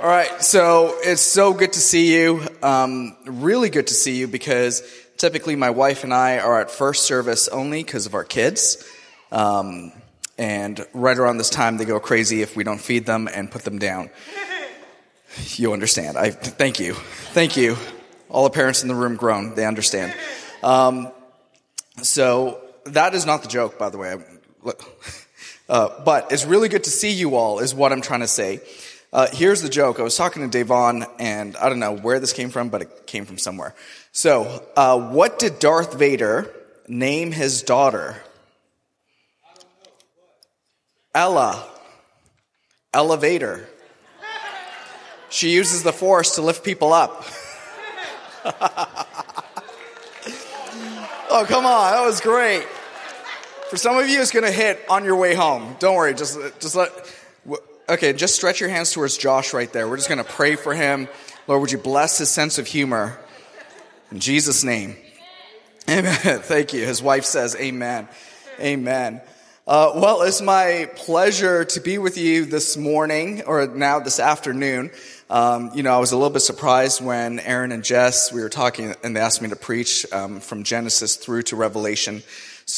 All right, so it's so good to see you. Um, really good to see you because typically my wife and I are at first service only because of our kids. Um, and right around this time, they go crazy if we don't feed them and put them down. You understand. I thank you, thank you. All the parents in the room groan; they understand. Um, so that is not the joke, by the way. Uh, but it's really good to see you all, is what I'm trying to say. Uh, here's the joke. I was talking to Devon, and I don't know where this came from, but it came from somewhere. So, uh, what did Darth Vader name his daughter? Ella. Elevator. She uses the force to lift people up. oh, come on. That was great. For some of you, it's going to hit on your way home. Don't worry. Just, just let, okay, just stretch your hands towards Josh right there. We're just going to pray for him. Lord, would you bless his sense of humor? In Jesus' name. Amen. Thank you. His wife says, Amen. Amen. Uh, well, it's my pleasure to be with you this morning, or now this afternoon. Um, you know, I was a little bit surprised when Aaron and Jess, we were talking, and they asked me to preach um, from Genesis through to Revelation.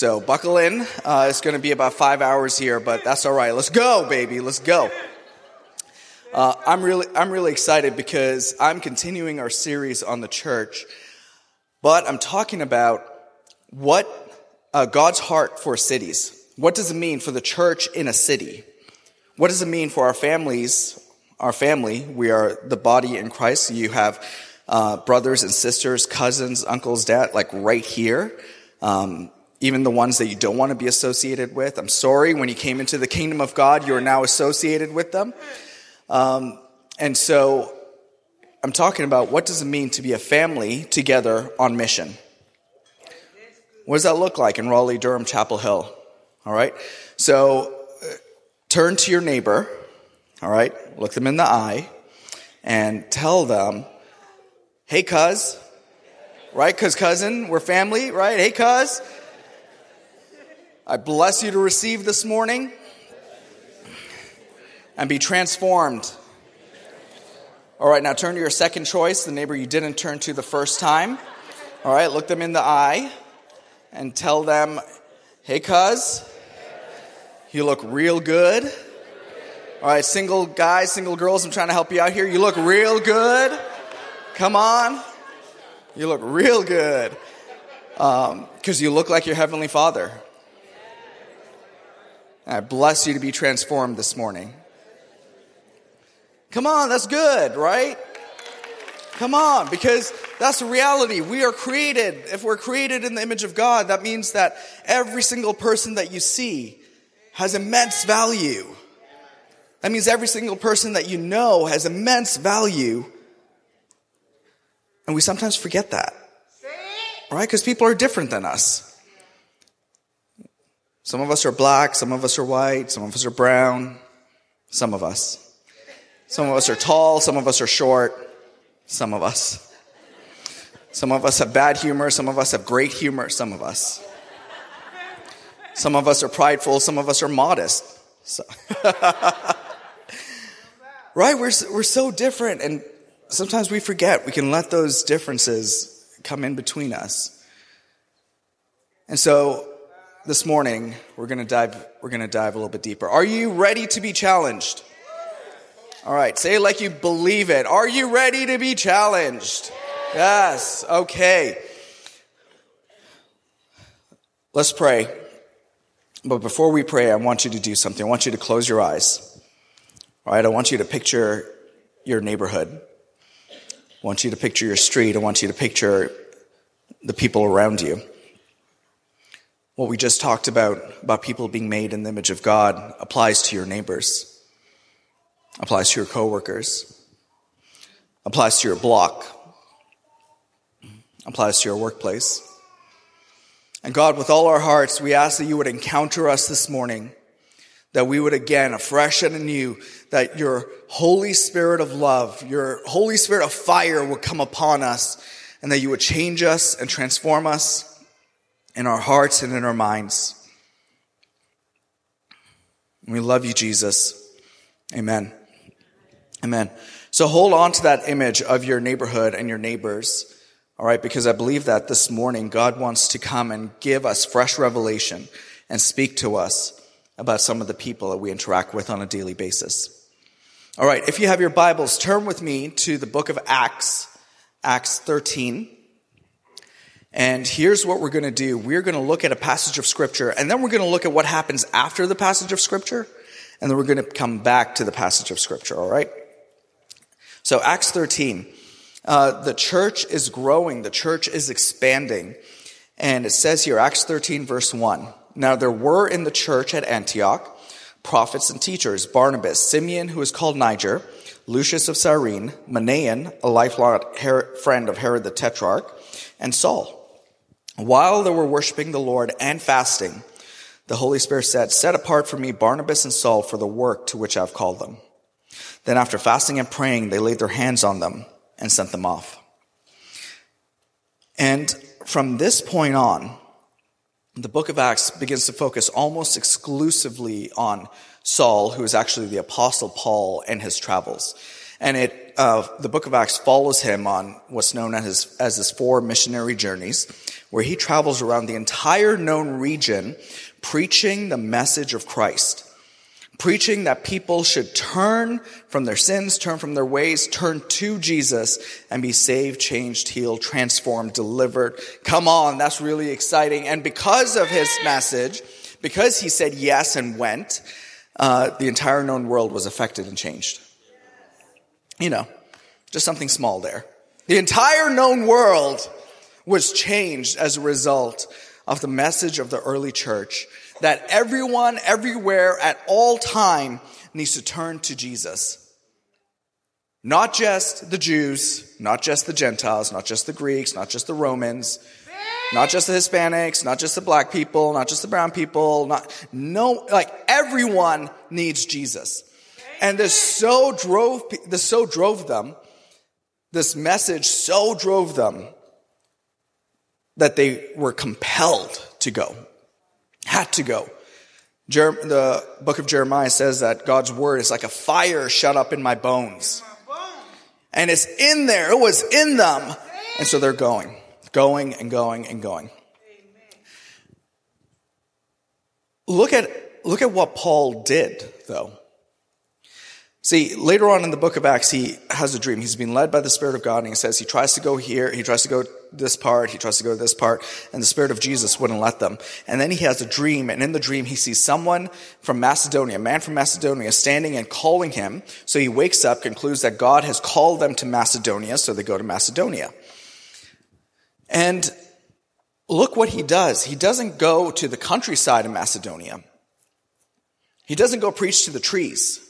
So buckle in. Uh, it's going to be about five hours here, but that's all right. Let's go, baby. Let's go. Uh, I'm really, I'm really excited because I'm continuing our series on the church, but I'm talking about what uh, God's heart for cities. What does it mean for the church in a city? What does it mean for our families? Our family, we are the body in Christ. You have uh, brothers and sisters, cousins, uncles, dad, like right here. Um, even the ones that you don't want to be associated with. I'm sorry, when you came into the kingdom of God, you are now associated with them. Um, and so I'm talking about what does it mean to be a family together on mission? What does that look like in Raleigh, Durham, Chapel Hill? All right. So uh, turn to your neighbor. All right. Look them in the eye and tell them, Hey, cuz. Right? Cuz cousin, we're family, right? Hey, cuz. I bless you to receive this morning and be transformed. All right, now turn to your second choice, the neighbor you didn't turn to the first time. All right, look them in the eye and tell them, Hey, cuz, you look real good. All right, single guys, single girls, I'm trying to help you out here. You look real good. Come on. You look real good. Because um, you look like your Heavenly Father. I bless you to be transformed this morning. Come on, that's good, right? Come on, because that's the reality. We are created. If we're created in the image of God, that means that every single person that you see has immense value. That means every single person that you know has immense value. And we sometimes forget that. Right? Because people are different than us. Some of us are black, some of us are white, some of us are brown, some of us. Some of us are tall, some of us are short, some of us. Some of us have bad humor, some of us have great humor, some of us. Some of us are prideful, some of us are modest. So right? We're, we're so different, and sometimes we forget we can let those differences come in between us. And so this morning we're going to dive we're going to dive a little bit deeper. Are you ready to be challenged? All right, say it like you believe it. Are you ready to be challenged? Yes. Okay. Let's pray. But before we pray, I want you to do something. I want you to close your eyes. All right, I want you to picture your neighborhood. I want you to picture your street. I want you to picture the people around you. What we just talked about, about people being made in the image of God, applies to your neighbors, applies to your coworkers, applies to your block, applies to your workplace. And God, with all our hearts, we ask that you would encounter us this morning, that we would again, afresh and anew, that your Holy Spirit of love, your Holy Spirit of fire would come upon us, and that you would change us and transform us in our hearts and in our minds. We love you, Jesus. Amen. Amen. So hold on to that image of your neighborhood and your neighbors. All right. Because I believe that this morning God wants to come and give us fresh revelation and speak to us about some of the people that we interact with on a daily basis. All right. If you have your Bibles, turn with me to the book of Acts, Acts 13. And here's what we're going to do. We're going to look at a passage of scripture and then we're going to look at what happens after the passage of scripture. And then we're going to come back to the passage of scripture. All right. So Acts 13, uh, the church is growing. The church is expanding. And it says here, Acts 13 verse 1. Now there were in the church at Antioch prophets and teachers, Barnabas, Simeon, who is called Niger, Lucius of Cyrene, Manaen, a lifelong friend of Herod the Tetrarch, and Saul. While they were worshiping the Lord and fasting, the Holy Spirit said, Set apart for me Barnabas and Saul for the work to which I've called them. Then after fasting and praying, they laid their hands on them and sent them off. And from this point on, the book of Acts begins to focus almost exclusively on Saul, who is actually the apostle Paul and his travels. And it, uh, the book of Acts follows him on what's known as his, as his four missionary journeys, where he travels around the entire known region preaching the message of Christ. Preaching that people should turn from their sins, turn from their ways, turn to Jesus and be saved, changed, healed, transformed, delivered. Come on, that's really exciting. And because of his message, because he said yes and went, uh, the entire known world was affected and changed. You know, just something small there. The entire known world was changed as a result of the message of the early church that everyone, everywhere, at all time needs to turn to Jesus. Not just the Jews, not just the Gentiles, not just the Greeks, not just the Romans, not just the Hispanics, not just the black people, not just the brown people, not, no, like everyone needs Jesus. And this so drove, this so drove them, this message so drove them that they were compelled to go, had to go. Jer- the book of Jeremiah says that God's word is like a fire shut up in my bones. And it's in there, it was in them. And so they're going, going and going and going. Look at, look at what Paul did, though. See, later on in the book of Acts, he has a dream. He's been led by the Spirit of God, and he says he tries to go here, he tries to go this part, he tries to go to this part, and the Spirit of Jesus wouldn't let them. And then he has a dream, and in the dream, he sees someone from Macedonia, a man from Macedonia, standing and calling him. So he wakes up, concludes that God has called them to Macedonia, so they go to Macedonia. And look what he does. He doesn't go to the countryside of Macedonia. He doesn't go preach to the trees.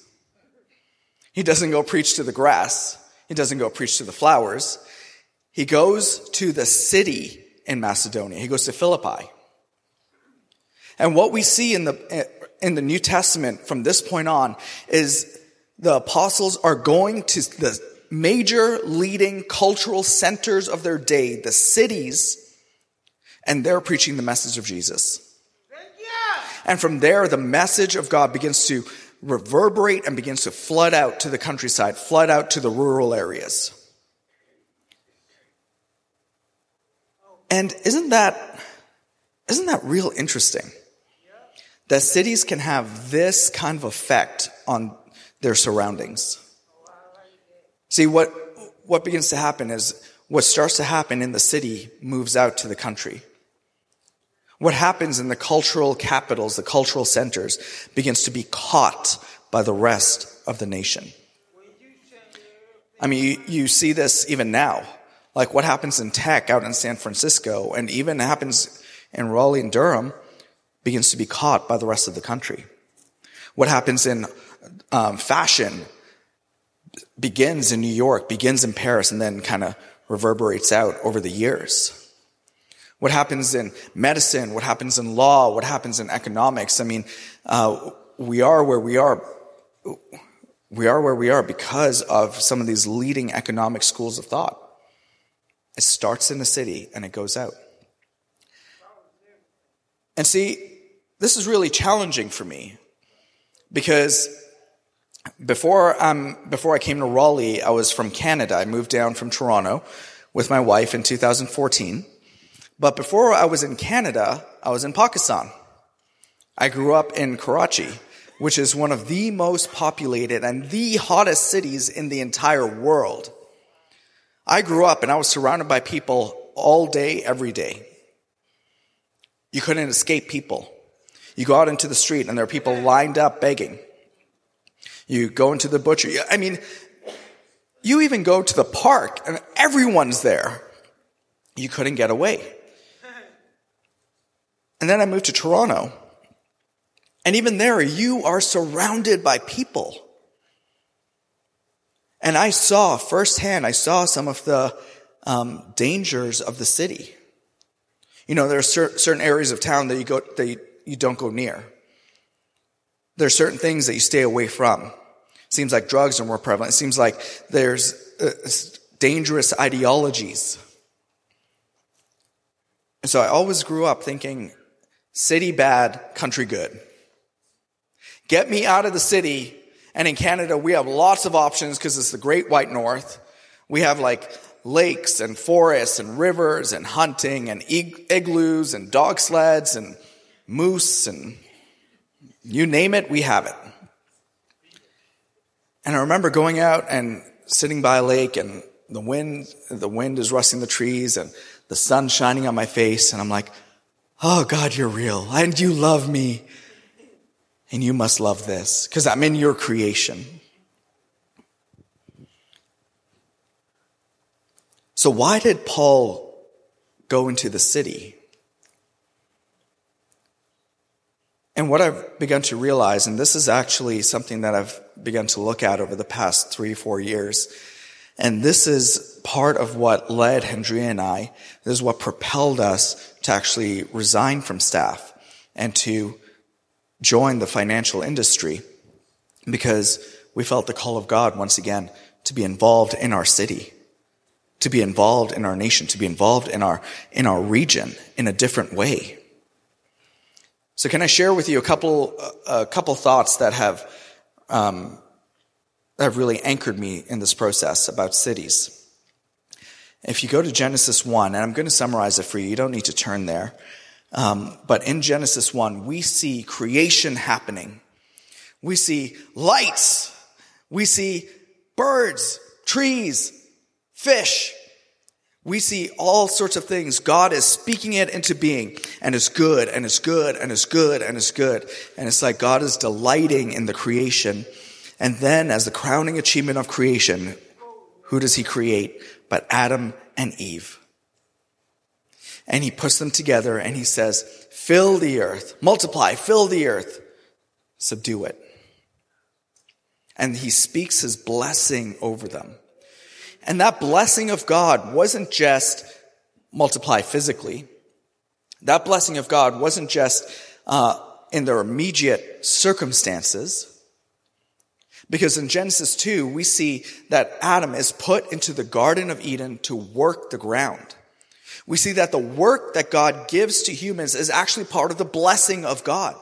He doesn't go preach to the grass. He doesn't go preach to the flowers. He goes to the city in Macedonia. He goes to Philippi. And what we see in the, in the New Testament from this point on is the apostles are going to the major leading cultural centers of their day, the cities, and they're preaching the message of Jesus. And from there, the message of God begins to reverberate and begins to flood out to the countryside, flood out to the rural areas. And isn't that, isn't that real interesting? That cities can have this kind of effect on their surroundings. See, what, what begins to happen is what starts to happen in the city moves out to the country. What happens in the cultural capitals, the cultural centers, begins to be caught by the rest of the nation. I mean, you, you see this even now. Like what happens in tech out in San Francisco and even happens in Raleigh and Durham begins to be caught by the rest of the country. What happens in um, fashion begins in New York, begins in Paris, and then kind of reverberates out over the years what happens in medicine, what happens in law, what happens in economics. I mean, uh, we are where we are. We are where we are because of some of these leading economic schools of thought. It starts in the city and it goes out. And see, this is really challenging for me because before, um, before I came to Raleigh, I was from Canada. I moved down from Toronto with my wife in 2014. But before I was in Canada, I was in Pakistan. I grew up in Karachi, which is one of the most populated and the hottest cities in the entire world. I grew up and I was surrounded by people all day, every day. You couldn't escape people. You go out into the street and there are people lined up begging. You go into the butcher. I mean, you even go to the park and everyone's there. You couldn't get away. And then I moved to Toronto. And even there, you are surrounded by people. And I saw firsthand, I saw some of the um, dangers of the city. You know, there are cer- certain areas of town that you go that you, you don't go near. There are certain things that you stay away from. It seems like drugs are more prevalent. It seems like there's uh, dangerous ideologies. And so I always grew up thinking, city bad, country good. Get me out of the city. And in Canada, we have lots of options because it's the great white north. We have like lakes and forests and rivers and hunting and igloos and dog sleds and moose and you name it, we have it. And I remember going out and sitting by a lake and the wind, the wind is rustling the trees and the sun shining on my face. And I'm like, Oh God, you're real and you love me and you must love this because I'm in your creation. So why did Paul go into the city? And what I've begun to realize, and this is actually something that I've begun to look at over the past three, four years, and this is part of what led Hendria and I, this is what propelled us to actually resign from staff and to join the financial industry because we felt the call of God once again to be involved in our city to be involved in our nation, to be involved in our, in our region in a different way. So can I share with you a couple, a couple thoughts that have, um, that have really anchored me in this process about cities? If you go to Genesis 1, and I'm going to summarize it for you, you don't need to turn there. Um, but in Genesis 1, we see creation happening. We see lights. We see birds, trees, fish. We see all sorts of things. God is speaking it into being and it's good and it's good and it's good and it's good. And it's like God is delighting in the creation. And then as the crowning achievement of creation, who does he create? But Adam and Eve. And he puts them together and he says, fill the earth, multiply, fill the earth, subdue it. And he speaks his blessing over them. And that blessing of God wasn't just multiply physically. That blessing of God wasn't just uh, in their immediate circumstances. Because in Genesis 2, we see that Adam is put into the Garden of Eden to work the ground. We see that the work that God gives to humans is actually part of the blessing of God.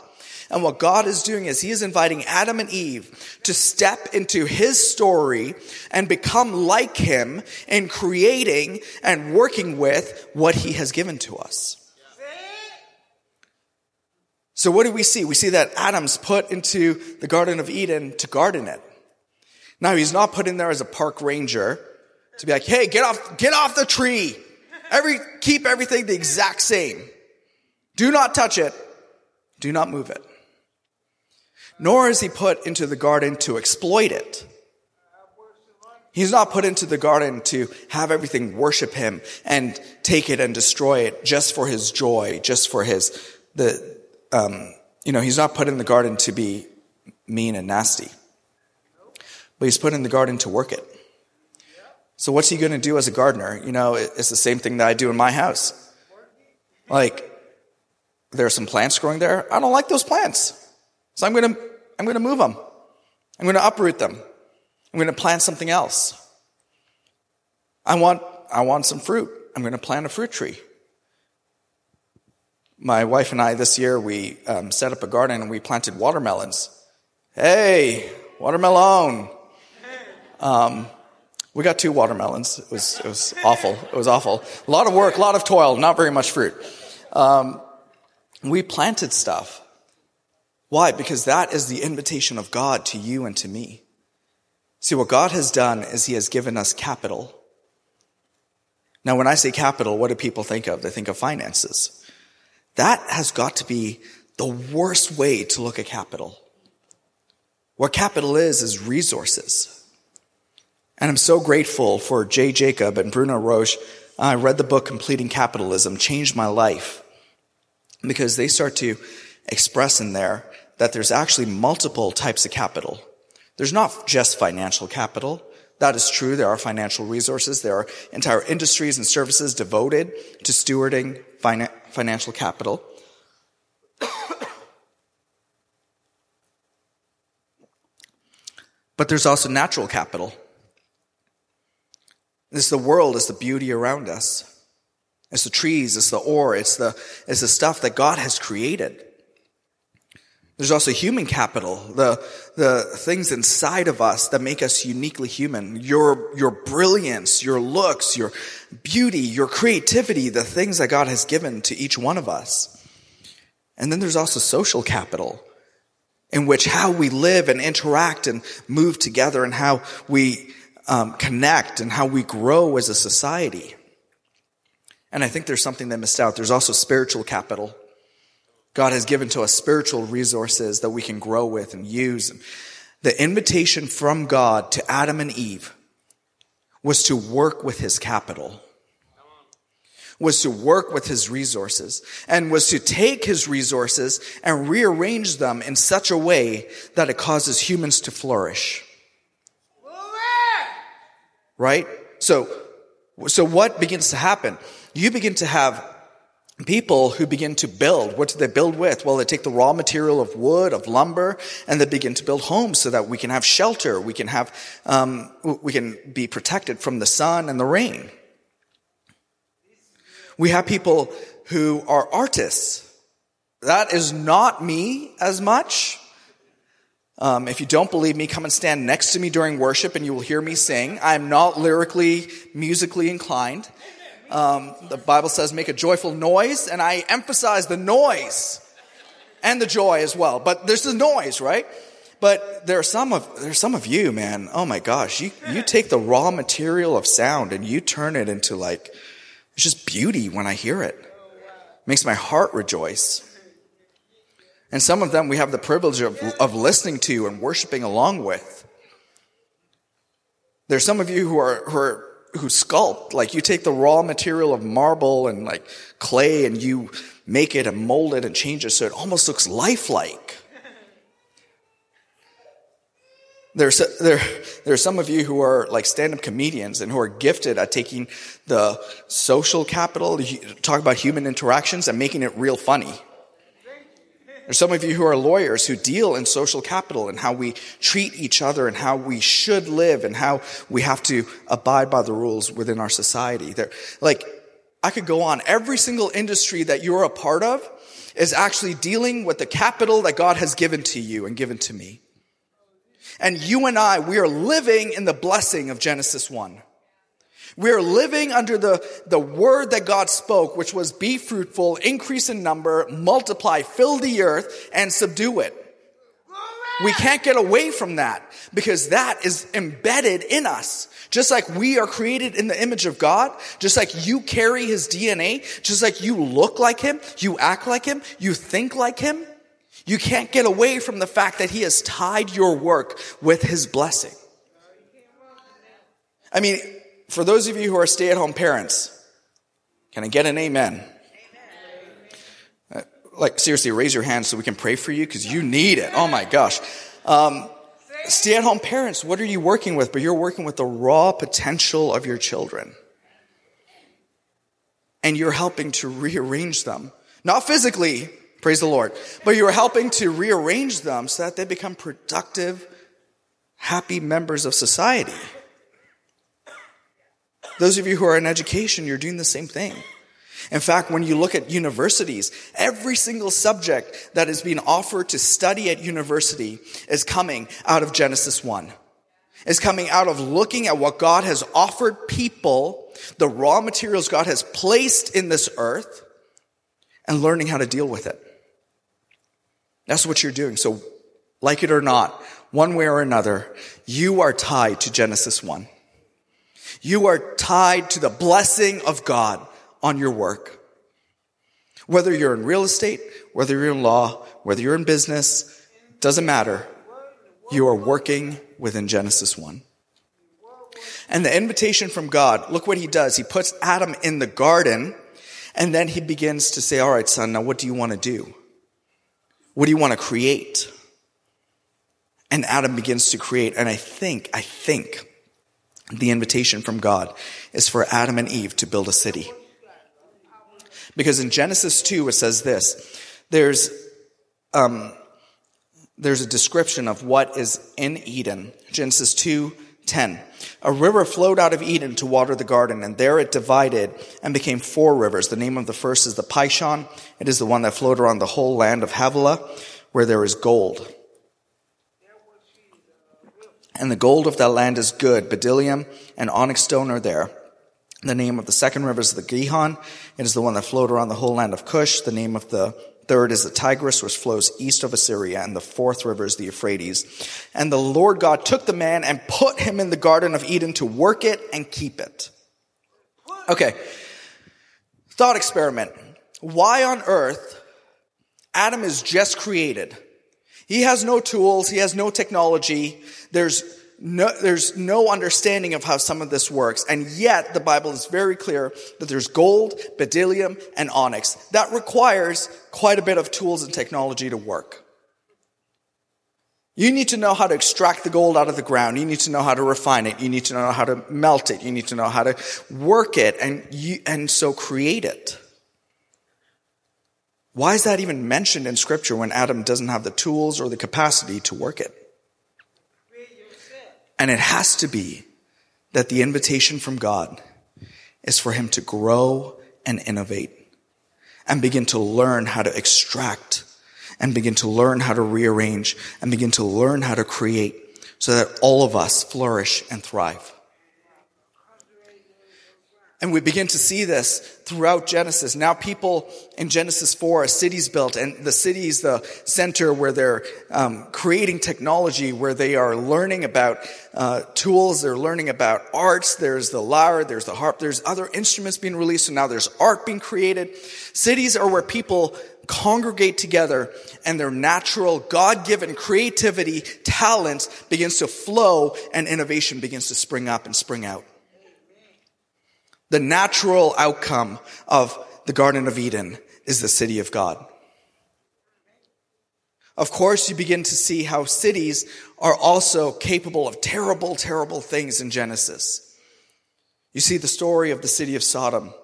And what God is doing is he is inviting Adam and Eve to step into his story and become like him in creating and working with what he has given to us. So what do we see? We see that Adam's put into the Garden of Eden to garden it. Now he's not put in there as a park ranger to be like, hey, get off, get off the tree. Every, keep everything the exact same. Do not touch it. Do not move it nor is he put into the garden to exploit it. He's not put into the garden to have everything worship him and take it and destroy it just for his joy, just for his, the, um, you know, he's not put in the garden to be mean and nasty. But he's put in the garden to work it. So what's he going to do as a gardener? You know, it's the same thing that I do in my house. Like, there are some plants growing there. I don't like those plants. So I'm going to I'm going to move them. I'm going to uproot them. I'm going to plant something else. I want, I want some fruit. I'm going to plant a fruit tree. My wife and I this year, we um, set up a garden and we planted watermelons. Hey, Watermelon. Um, we got two watermelons. It was, it was awful. It was awful. A lot of work, a lot of toil, not very much fruit. Um, we planted stuff. Why? Because that is the invitation of God to you and to me. See, what God has done is He has given us capital. Now, when I say capital, what do people think of? They think of finances. That has got to be the worst way to look at capital. What capital is, is resources. And I'm so grateful for Jay Jakub and Bruno Roche. I read the book Completing Capitalism, changed my life because they start to express in there that there's actually multiple types of capital. There's not just financial capital. That is true. There are financial resources. There are entire industries and services devoted to stewarding financial capital. but there's also natural capital. This the world, it's the beauty around us. It's the trees, it's the ore, it's the, it's the stuff that God has created. There's also human capital, the, the things inside of us that make us uniquely human. Your, your brilliance, your looks, your beauty, your creativity, the things that God has given to each one of us. And then there's also social capital, in which how we live and interact and move together and how we um, connect and how we grow as a society. And I think there's something that missed out. There's also spiritual capital. God has given to us spiritual resources that we can grow with and use. The invitation from God to Adam and Eve was to work with his capital, was to work with his resources, and was to take his resources and rearrange them in such a way that it causes humans to flourish. Right? So, so what begins to happen? You begin to have people who begin to build. What do they build with? Well, they take the raw material of wood, of lumber, and they begin to build homes so that we can have shelter. We can have, um, we can be protected from the sun and the rain. We have people who are artists. That is not me as much. Um, if you don't believe me, come and stand next to me during worship and you will hear me sing. I am not lyrically, musically inclined. Um, the Bible says make a joyful noise, and I emphasize the noise and the joy as well. But there's the noise, right? But there are some of there's some of you, man. Oh my gosh, you you take the raw material of sound and you turn it into like it's just beauty when I hear it. it makes my heart rejoice. And some of them we have the privilege of, of listening to and worshiping along with. There's some of you who are who are who sculpt. Like you take the raw material of marble and like clay and you make it and mold it and change it so it almost looks lifelike. There's, there, there are some of you who are like stand-up comedians and who are gifted at taking the social capital, talk about human interactions and making it real funny. There's some of you who are lawyers who deal in social capital and how we treat each other and how we should live and how we have to abide by the rules within our society. There, like, I could go on. Every single industry that you're a part of is actually dealing with the capital that God has given to you and given to me. And you and I, we are living in the blessing of Genesis 1. We are living under the, the word that God spoke, which was be fruitful, increase in number, multiply, fill the earth, and subdue it. We can't get away from that because that is embedded in us. Just like we are created in the image of God, just like you carry his DNA, just like you look like him, you act like him, you think like him, you can't get away from the fact that he has tied your work with his blessing. I mean, for those of you who are stay at home parents, can I get an amen? Uh, like, seriously, raise your hand so we can pray for you because you need it. Oh my gosh. Um, stay at home parents, what are you working with? But you're working with the raw potential of your children. And you're helping to rearrange them. Not physically, praise the Lord, but you're helping to rearrange them so that they become productive, happy members of society. Those of you who are in education, you're doing the same thing. In fact, when you look at universities, every single subject that is being offered to study at university is coming out of Genesis 1. Is coming out of looking at what God has offered people, the raw materials God has placed in this earth, and learning how to deal with it. That's what you're doing. So, like it or not, one way or another, you are tied to Genesis 1. You are tied to the blessing of God on your work. Whether you're in real estate, whether you're in law, whether you're in business, doesn't matter. You are working within Genesis 1. And the invitation from God, look what he does. He puts Adam in the garden and then he begins to say, all right, son, now what do you want to do? What do you want to create? And Adam begins to create. And I think, I think the invitation from God is for Adam and Eve to build a city. Because in Genesis 2, it says this there's, um, there's a description of what is in Eden. Genesis 2 10. A river flowed out of Eden to water the garden, and there it divided and became four rivers. The name of the first is the Pishon. It is the one that flowed around the whole land of Havilah, where there is gold. And the gold of that land is good. Bdellium and onyx stone are there. The name of the second river is the Gihon. It is the one that flowed around the whole land of Cush. The name of the third is the Tigris, which flows east of Assyria. And the fourth river is the Euphrates. And the Lord God took the man and put him in the Garden of Eden to work it and keep it. Okay. Thought experiment. Why on earth Adam is just created? He has no tools. He has no technology. There's no, there's no understanding of how some of this works. And yet the Bible is very clear that there's gold, bdellium, and onyx. That requires quite a bit of tools and technology to work. You need to know how to extract the gold out of the ground. You need to know how to refine it. You need to know how to melt it. You need to know how to work it and, you, and so create it. Why is that even mentioned in scripture when Adam doesn't have the tools or the capacity to work it? And it has to be that the invitation from God is for him to grow and innovate and begin to learn how to extract and begin to learn how to rearrange and begin to learn how to create so that all of us flourish and thrive. And we begin to see this throughout Genesis. Now people in Genesis 4, a city's built and the city is the center where they're um, creating technology, where they are learning about uh, tools, they're learning about arts. There's the lyre, there's the harp, there's other instruments being released. So now there's art being created. Cities are where people congregate together and their natural God-given creativity, talent begins to flow and innovation begins to spring up and spring out. The natural outcome of the Garden of Eden is the city of God. Of course, you begin to see how cities are also capable of terrible, terrible things in Genesis. You see the story of the city of Sodom.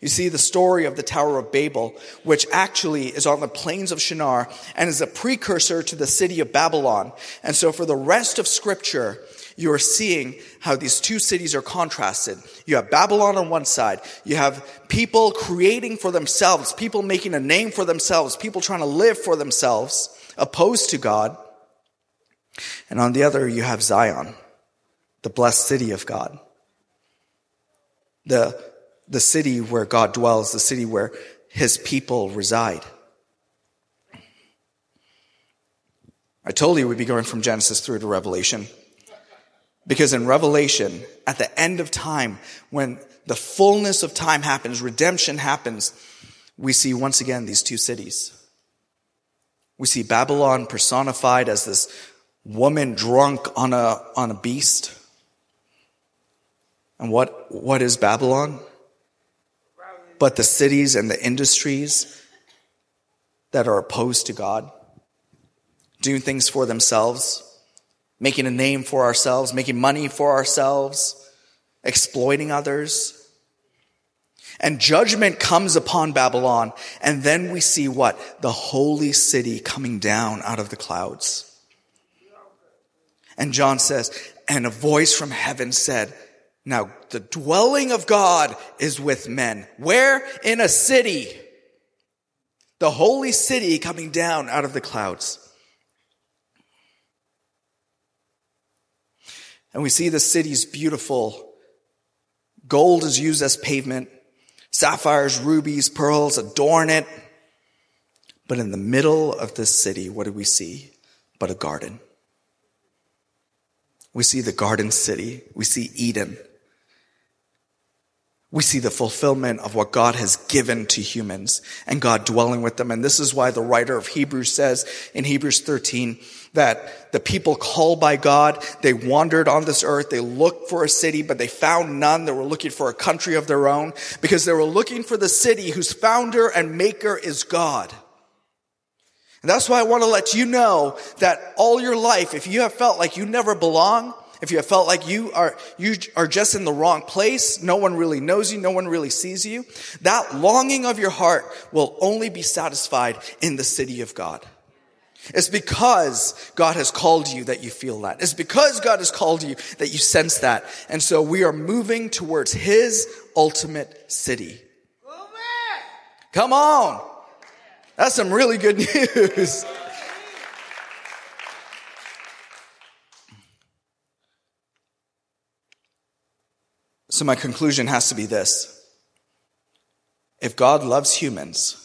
You see the story of the Tower of Babel, which actually is on the plains of Shinar and is a precursor to the city of Babylon. And so for the rest of scripture, you are seeing how these two cities are contrasted. You have Babylon on one side. You have people creating for themselves, people making a name for themselves, people trying to live for themselves, opposed to God. And on the other, you have Zion, the blessed city of God. The, the city where God dwells, the city where his people reside. I told you we'd be going from Genesis through to Revelation. Because in Revelation, at the end of time, when the fullness of time happens, redemption happens, we see once again these two cities. We see Babylon personified as this woman drunk on a, on a beast. And what, what is Babylon? But the cities and the industries that are opposed to God, doing things for themselves, making a name for ourselves, making money for ourselves, exploiting others. And judgment comes upon Babylon. And then we see what? The holy city coming down out of the clouds. And John says, and a voice from heaven said, Now, the dwelling of God is with men. Where? In a city. The holy city coming down out of the clouds. And we see the city's beautiful. Gold is used as pavement. Sapphires, rubies, pearls adorn it. But in the middle of this city, what do we see? But a garden. We see the garden city. We see Eden. We see the fulfillment of what God has given to humans and God dwelling with them. And this is why the writer of Hebrews says in Hebrews 13 that the people called by God, they wandered on this earth. They looked for a city, but they found none. They were looking for a country of their own because they were looking for the city whose founder and maker is God. And that's why I want to let you know that all your life, if you have felt like you never belong, if you have felt like you are, you are just in the wrong place, no one really knows you, no one really sees you, that longing of your heart will only be satisfied in the city of God. It's because God has called you that you feel that. It's because God has called you that you sense that. And so we are moving towards His ultimate city. Come on. That's some really good news. So, my conclusion has to be this if God loves humans,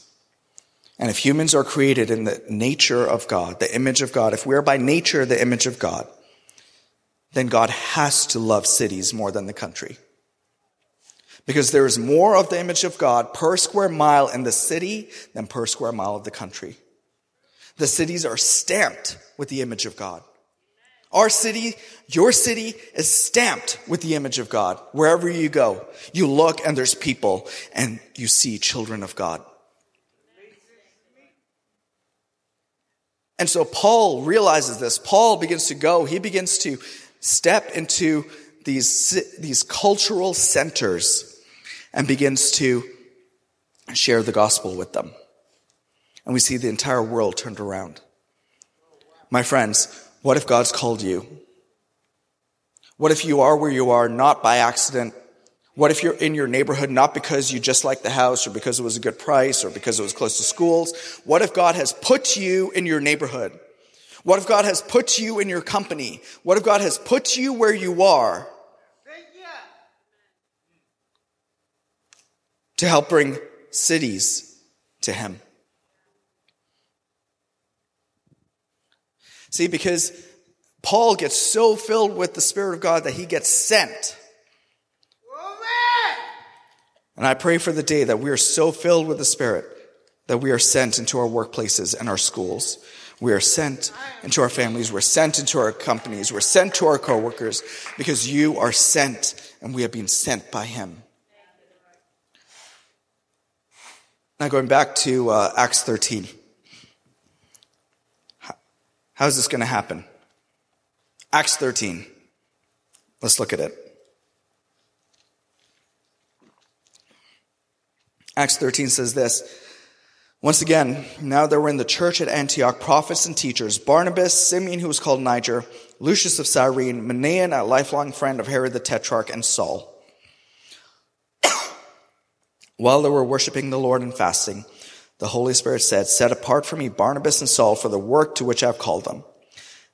and if humans are created in the nature of God, the image of God, if we are by nature the image of God, then God has to love cities more than the country. Because there is more of the image of God per square mile in the city than per square mile of the country. The cities are stamped with the image of God. Our city, your city is stamped with the image of God. Wherever you go, you look and there's people and you see children of God. And so Paul realizes this. Paul begins to go. He begins to step into these, these cultural centers and begins to share the gospel with them. And we see the entire world turned around. My friends, what if God's called you? What if you are where you are not by accident? What if you're in your neighborhood not because you just like the house or because it was a good price or because it was close to schools? What if God has put you in your neighborhood? What if God has put you in your company? What if God has put you where you are to help bring cities to him. See, because Paul gets so filled with the Spirit of God that he gets sent. And I pray for the day that we are so filled with the Spirit that we are sent into our workplaces and our schools. We are sent into our families. We're sent into our companies. We're sent to our coworkers because you are sent and we have been sent by Him. Now, going back to uh, Acts 13. How is this going to happen? Acts 13. Let's look at it. Acts 13 says this. Once again, now there were in the church at Antioch prophets and teachers Barnabas, Simeon, who was called Niger, Lucius of Cyrene, Manaen, a lifelong friend of Herod the Tetrarch, and Saul. While they were worshiping the Lord and fasting, the Holy Spirit said, Set apart for me Barnabas and Saul for the work to which I have called them.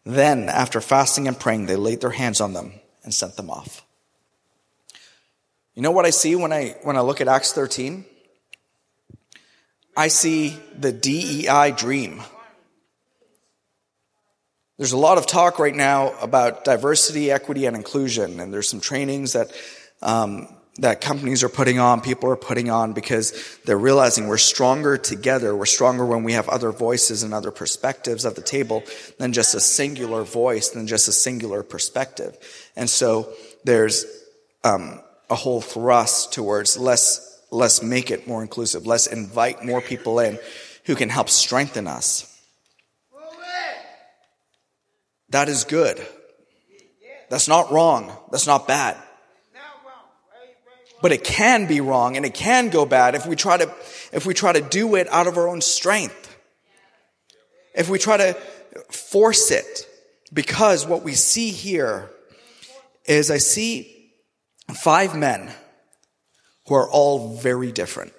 Then, after fasting and praying, they laid their hands on them and sent them off. You know what I see when I, when I look at Acts 13? I see the DEI dream. There's a lot of talk right now about diversity, equity, and inclusion, and there's some trainings that um, that companies are putting on, people are putting on because they're realizing we're stronger together. We're stronger when we have other voices and other perspectives at the table than just a singular voice, than just a singular perspective. And so there's um, a whole thrust towards let's let's make it more inclusive. Let's invite more people in who can help strengthen us. That is good. That's not wrong. That's not bad. But it can be wrong and it can go bad if we try to, if we try to do it out of our own strength. If we try to force it. Because what we see here is I see five men who are all very different.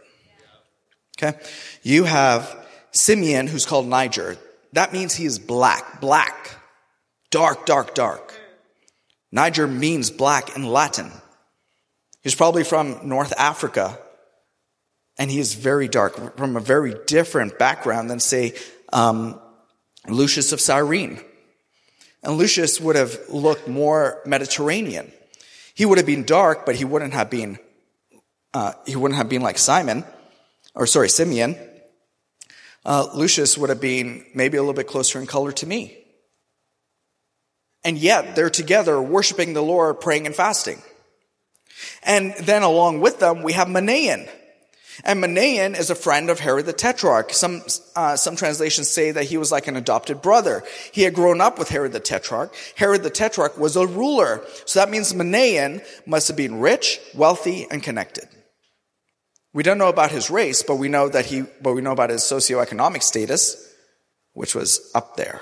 Okay? You have Simeon, who's called Niger. That means he is black, black, dark, dark, dark. Niger means black in Latin. He's probably from North Africa, and he is very dark, from a very different background than, say, um, Lucius of Cyrene. And Lucius would have looked more Mediterranean. He would have been dark, but he wouldn't have been, uh, he wouldn't have been like Simon, or sorry, Simeon. Uh, Lucius would have been maybe a little bit closer in color to me. And yet they're together worshiping the Lord, praying and fasting. And then along with them, we have Manaen. And Manaen is a friend of Herod the Tetrarch. Some, uh, some translations say that he was like an adopted brother. He had grown up with Herod the Tetrarch. Herod the Tetrarch was a ruler. So that means Manaen must have been rich, wealthy, and connected. We don't know about his race, but we know that he, but we know about his socioeconomic status, which was up there.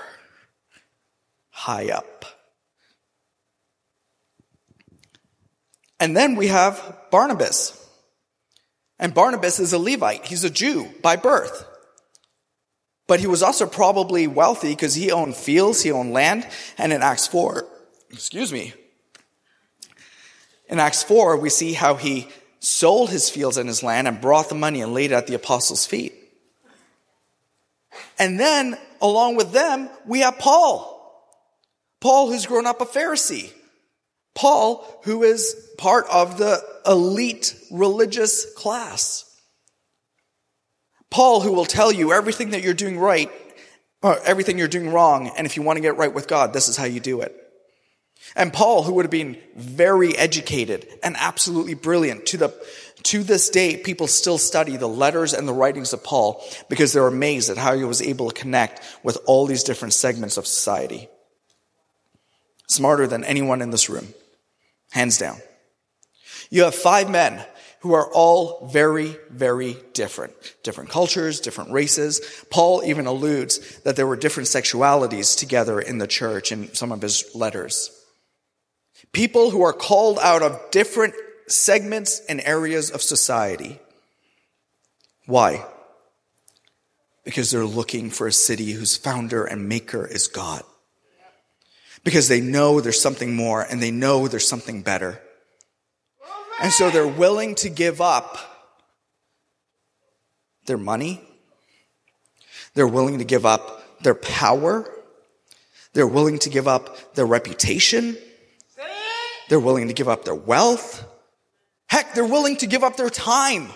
High up. And then we have Barnabas. And Barnabas is a Levite. He's a Jew by birth. But he was also probably wealthy because he owned fields, he owned land. And in Acts 4, excuse me, in Acts 4, we see how he sold his fields and his land and brought the money and laid it at the apostles' feet. And then, along with them, we have Paul. Paul, who's grown up a Pharisee. Paul, who is part of the elite religious class. Paul, who will tell you everything that you're doing right, or everything you're doing wrong, and if you want to get right with God, this is how you do it. And Paul, who would have been very educated and absolutely brilliant, to the to this day, people still study the letters and the writings of Paul because they're amazed at how he was able to connect with all these different segments of society. Smarter than anyone in this room. Hands down. You have five men who are all very, very different. Different cultures, different races. Paul even alludes that there were different sexualities together in the church in some of his letters. People who are called out of different segments and areas of society. Why? Because they're looking for a city whose founder and maker is God. Because they know there's something more and they know there's something better. And so they're willing to give up their money. They're willing to give up their power. They're willing to give up their reputation. They're willing to give up their wealth. Heck, they're willing to give up their time.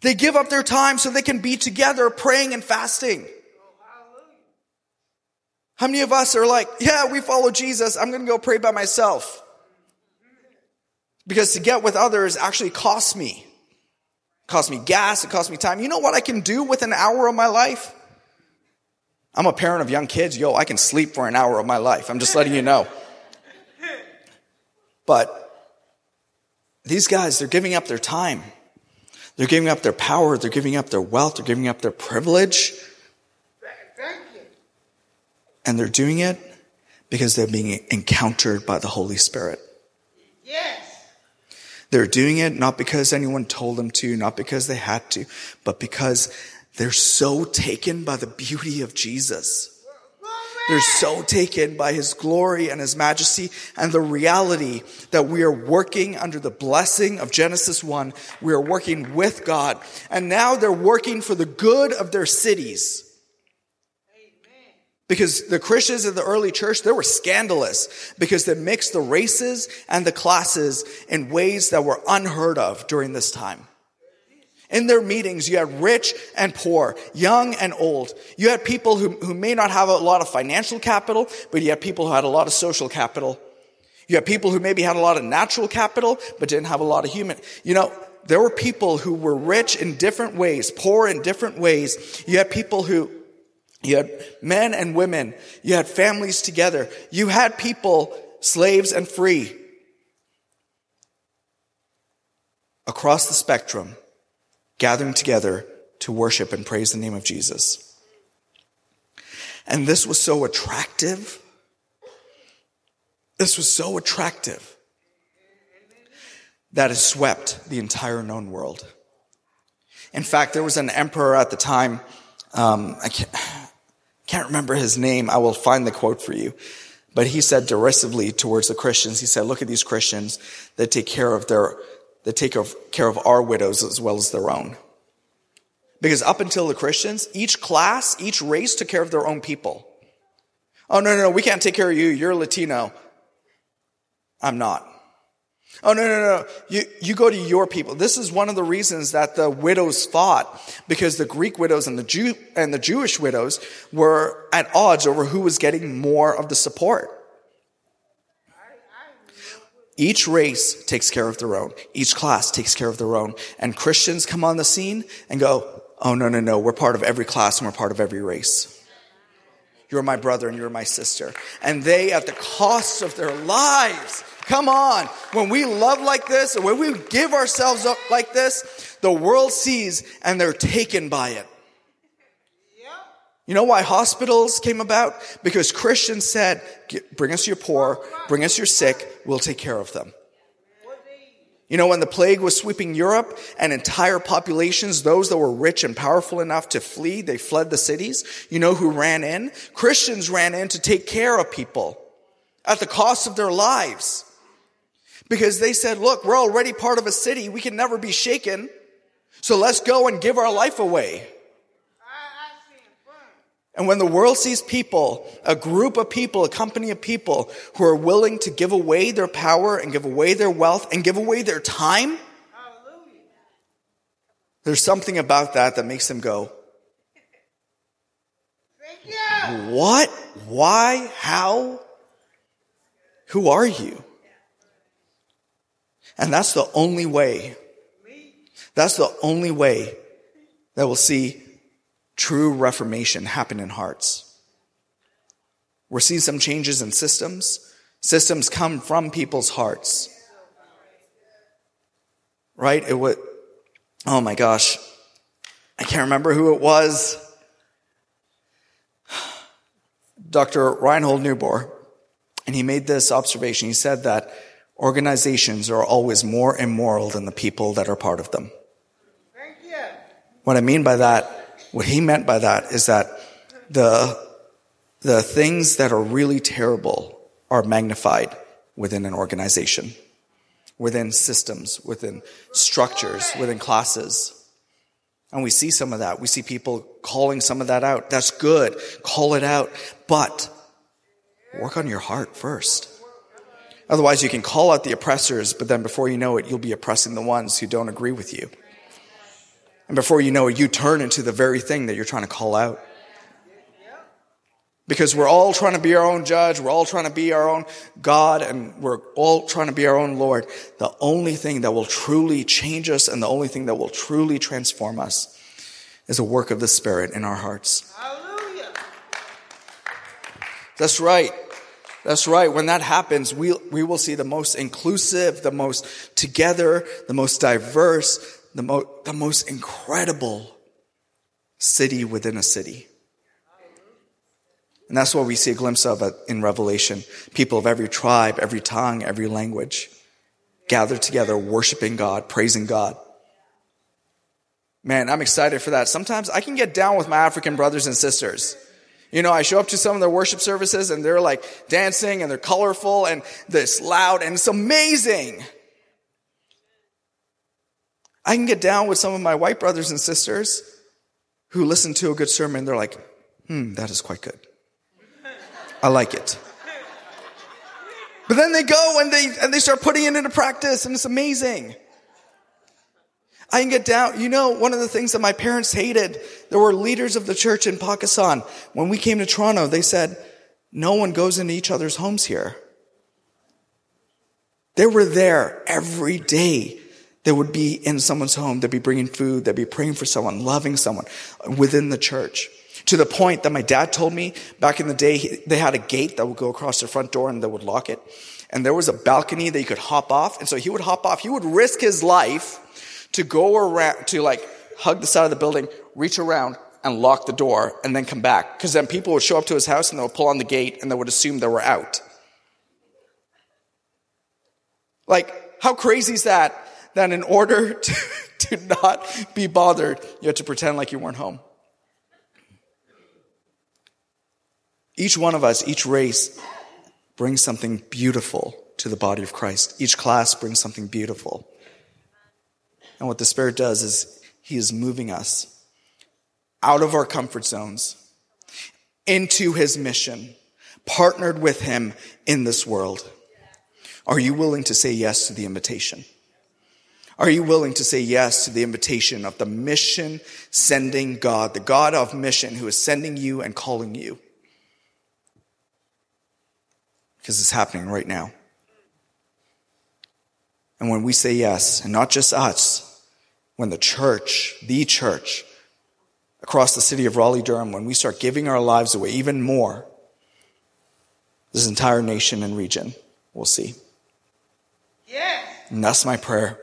They give up their time so they can be together praying and fasting. How many of us are like, yeah, we follow Jesus. I'm going to go pray by myself. Because to get with others actually costs me. It costs me gas, it costs me time. You know what I can do with an hour of my life? I'm a parent of young kids. Yo, I can sleep for an hour of my life. I'm just letting you know. But these guys, they're giving up their time. They're giving up their power. They're giving up their wealth. They're giving up their privilege. And they're doing it because they're being encountered by the Holy Spirit. Yes. They're doing it not because anyone told them to, not because they had to, but because they're so taken by the beauty of Jesus. They're so taken by his glory and his majesty and the reality that we are working under the blessing of Genesis 1. We are working with God. And now they're working for the good of their cities. Because the Christians in the early church, they were scandalous because they mixed the races and the classes in ways that were unheard of during this time. In their meetings, you had rich and poor, young and old. You had people who, who may not have a lot of financial capital, but you had people who had a lot of social capital. You had people who maybe had a lot of natural capital, but didn't have a lot of human. You know, there were people who were rich in different ways, poor in different ways. You had people who you had men and women. You had families together. You had people, slaves and free. Across the spectrum, gathering together to worship and praise the name of Jesus. And this was so attractive. This was so attractive that it swept the entire known world. In fact, there was an emperor at the time, um, I can't, can't remember his name. I will find the quote for you. But he said derisively towards the Christians, he said, look at these Christians that take care of their, that take care of our widows as well as their own. Because up until the Christians, each class, each race took care of their own people. Oh, no, no, no, we can't take care of you. You're Latino. I'm not. Oh, no, no, no. You, you go to your people. This is one of the reasons that the widows fought, because the Greek widows and the Jew, and the Jewish widows were at odds over who was getting more of the support. Each race takes care of their own. Each class takes care of their own. And Christians come on the scene and go, Oh, no, no, no. We're part of every class and we're part of every race. You're my brother and you're my sister. And they, at the cost of their lives, come on, when we love like this, when we give ourselves up like this, the world sees and they're taken by it. You know why hospitals came about? Because Christians said, bring us your poor, bring us your sick, we'll take care of them. You know, when the plague was sweeping Europe and entire populations, those that were rich and powerful enough to flee, they fled the cities. You know who ran in? Christians ran in to take care of people at the cost of their lives. Because they said, look, we're already part of a city. We can never be shaken. So let's go and give our life away. And when the world sees people, a group of people, a company of people who are willing to give away their power and give away their wealth and give away their time, there's something about that that makes them go, What? Why? How? Who are you? And that's the only way. That's the only way that we'll see true reformation happen in hearts. We're seeing some changes in systems. Systems come from people's hearts. Right? It would, oh my gosh. I can't remember who it was. Dr. Reinhold Niebuhr, and he made this observation. He said that organizations are always more immoral than the people that are part of them. What I mean by that what he meant by that is that the, the things that are really terrible are magnified within an organization, within systems, within structures, within classes. And we see some of that. We see people calling some of that out. That's good. Call it out. But work on your heart first. Otherwise, you can call out the oppressors, but then before you know it, you'll be oppressing the ones who don't agree with you. And before you know it, you turn into the very thing that you're trying to call out. Because we're all trying to be our own judge, we're all trying to be our own God, and we're all trying to be our own Lord. The only thing that will truly change us and the only thing that will truly transform us is a work of the Spirit in our hearts. Hallelujah. That's right. That's right. When that happens, we, we will see the most inclusive, the most together, the most diverse, the, mo- the most incredible city within a city. And that's what we see a glimpse of in Revelation. People of every tribe, every tongue, every language gathered together, worshiping God, praising God. Man, I'm excited for that. Sometimes I can get down with my African brothers and sisters. You know, I show up to some of their worship services and they're like dancing and they're colorful and this loud and it's amazing. I can get down with some of my white brothers and sisters who listen to a good sermon. They're like, hmm, that is quite good. I like it. But then they go and they, and they start putting it into practice and it's amazing. I can get down. You know, one of the things that my parents hated, there were leaders of the church in Pakistan. When we came to Toronto, they said, no one goes into each other's homes here. They were there every day they would be in someone's home. They'd be bringing food. They'd be praying for someone, loving someone within the church. To the point that my dad told me back in the day, they had a gate that would go across the front door and they would lock it. And there was a balcony that you could hop off. And so he would hop off. He would risk his life to go around, to like hug the side of the building, reach around and lock the door and then come back. Cause then people would show up to his house and they would pull on the gate and they would assume they were out. Like, how crazy is that? That in order to, to not be bothered, you had to pretend like you weren't home. Each one of us, each race brings something beautiful to the body of Christ. Each class brings something beautiful. And what the Spirit does is He is moving us out of our comfort zones into His mission, partnered with Him in this world. Are you willing to say yes to the invitation? Are you willing to say yes to the invitation of the mission sending God, the God of mission who is sending you and calling you? because it's happening right now. And when we say yes, and not just us, when the church, the church, across the city of Raleigh Durham, when we start giving our lives away even more, this entire nation and region will see. Yes. And that's my prayer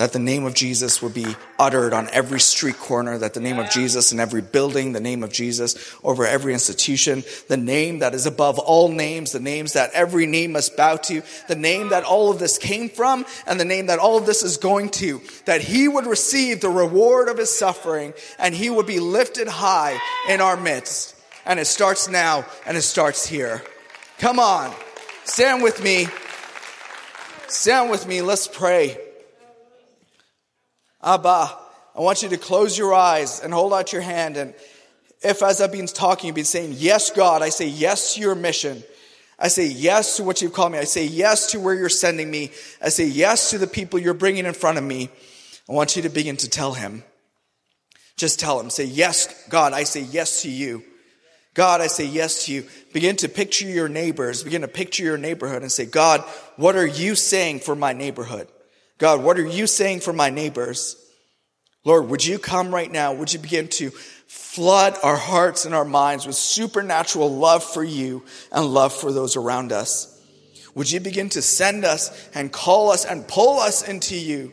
that the name of Jesus would be uttered on every street corner, that the name of Jesus in every building, the name of Jesus over every institution, the name that is above all names, the names that every name must bow to, the name that all of this came from, and the name that all of this is going to, that he would receive the reward of his suffering and he would be lifted high in our midst. And it starts now and it starts here. Come on, stand with me. Stand with me. Let's pray. Abba, I want you to close your eyes and hold out your hand. And if, as I've been talking, you've been saying, Yes, God, I say yes to your mission. I say yes to what you've called me. I say yes to where you're sending me. I say yes to the people you're bringing in front of me. I want you to begin to tell him. Just tell him. Say, Yes, God, I say yes to you. God, I say yes to you. Begin to picture your neighbors. Begin to picture your neighborhood and say, God, what are you saying for my neighborhood? God, what are you saying for my neighbors? Lord, would you come right now? Would you begin to flood our hearts and our minds with supernatural love for you and love for those around us? Would you begin to send us and call us and pull us into you?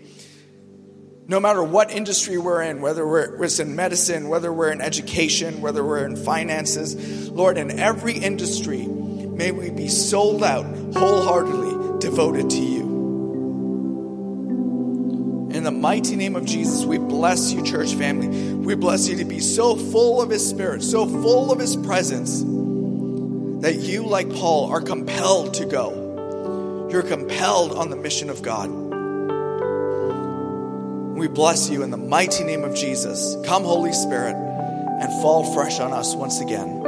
No matter what industry we're in, whether we're in medicine, whether we're in education, whether we're in finances, Lord, in every industry, may we be sold out wholeheartedly devoted to you. In the mighty name of Jesus, we bless you, church family. We bless you to be so full of His Spirit, so full of His presence, that you, like Paul, are compelled to go. You're compelled on the mission of God. We bless you in the mighty name of Jesus. Come, Holy Spirit, and fall fresh on us once again.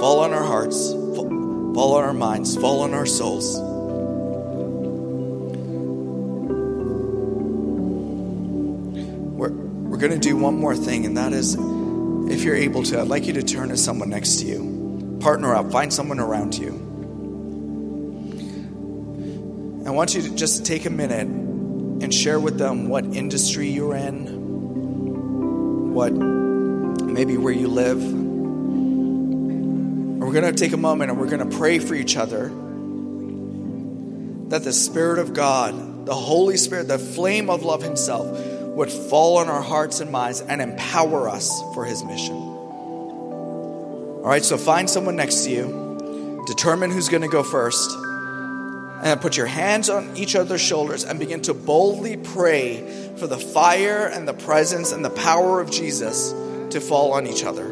Fall on our hearts, fall on our minds, fall on our souls. Going to do one more thing, and that is if you're able to, I'd like you to turn to someone next to you. Partner up, find someone around you. I want you to just take a minute and share with them what industry you're in, what maybe where you live. And we're going to take a moment and we're going to pray for each other that the Spirit of God, the Holy Spirit, the flame of love Himself, would fall on our hearts and minds and empower us for his mission. All right, so find someone next to you, determine who's going to go first, and put your hands on each other's shoulders and begin to boldly pray for the fire and the presence and the power of Jesus to fall on each other.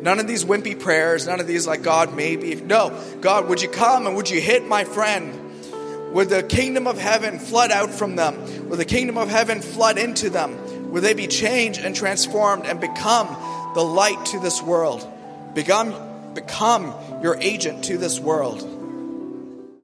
None of these wimpy prayers, none of these like, God, maybe. No, God, would you come and would you hit my friend? Would the kingdom of heaven flood out from them? Would the kingdom of heaven flood into them? Would they be changed and transformed and become the light to this world? Become, become your agent to this world.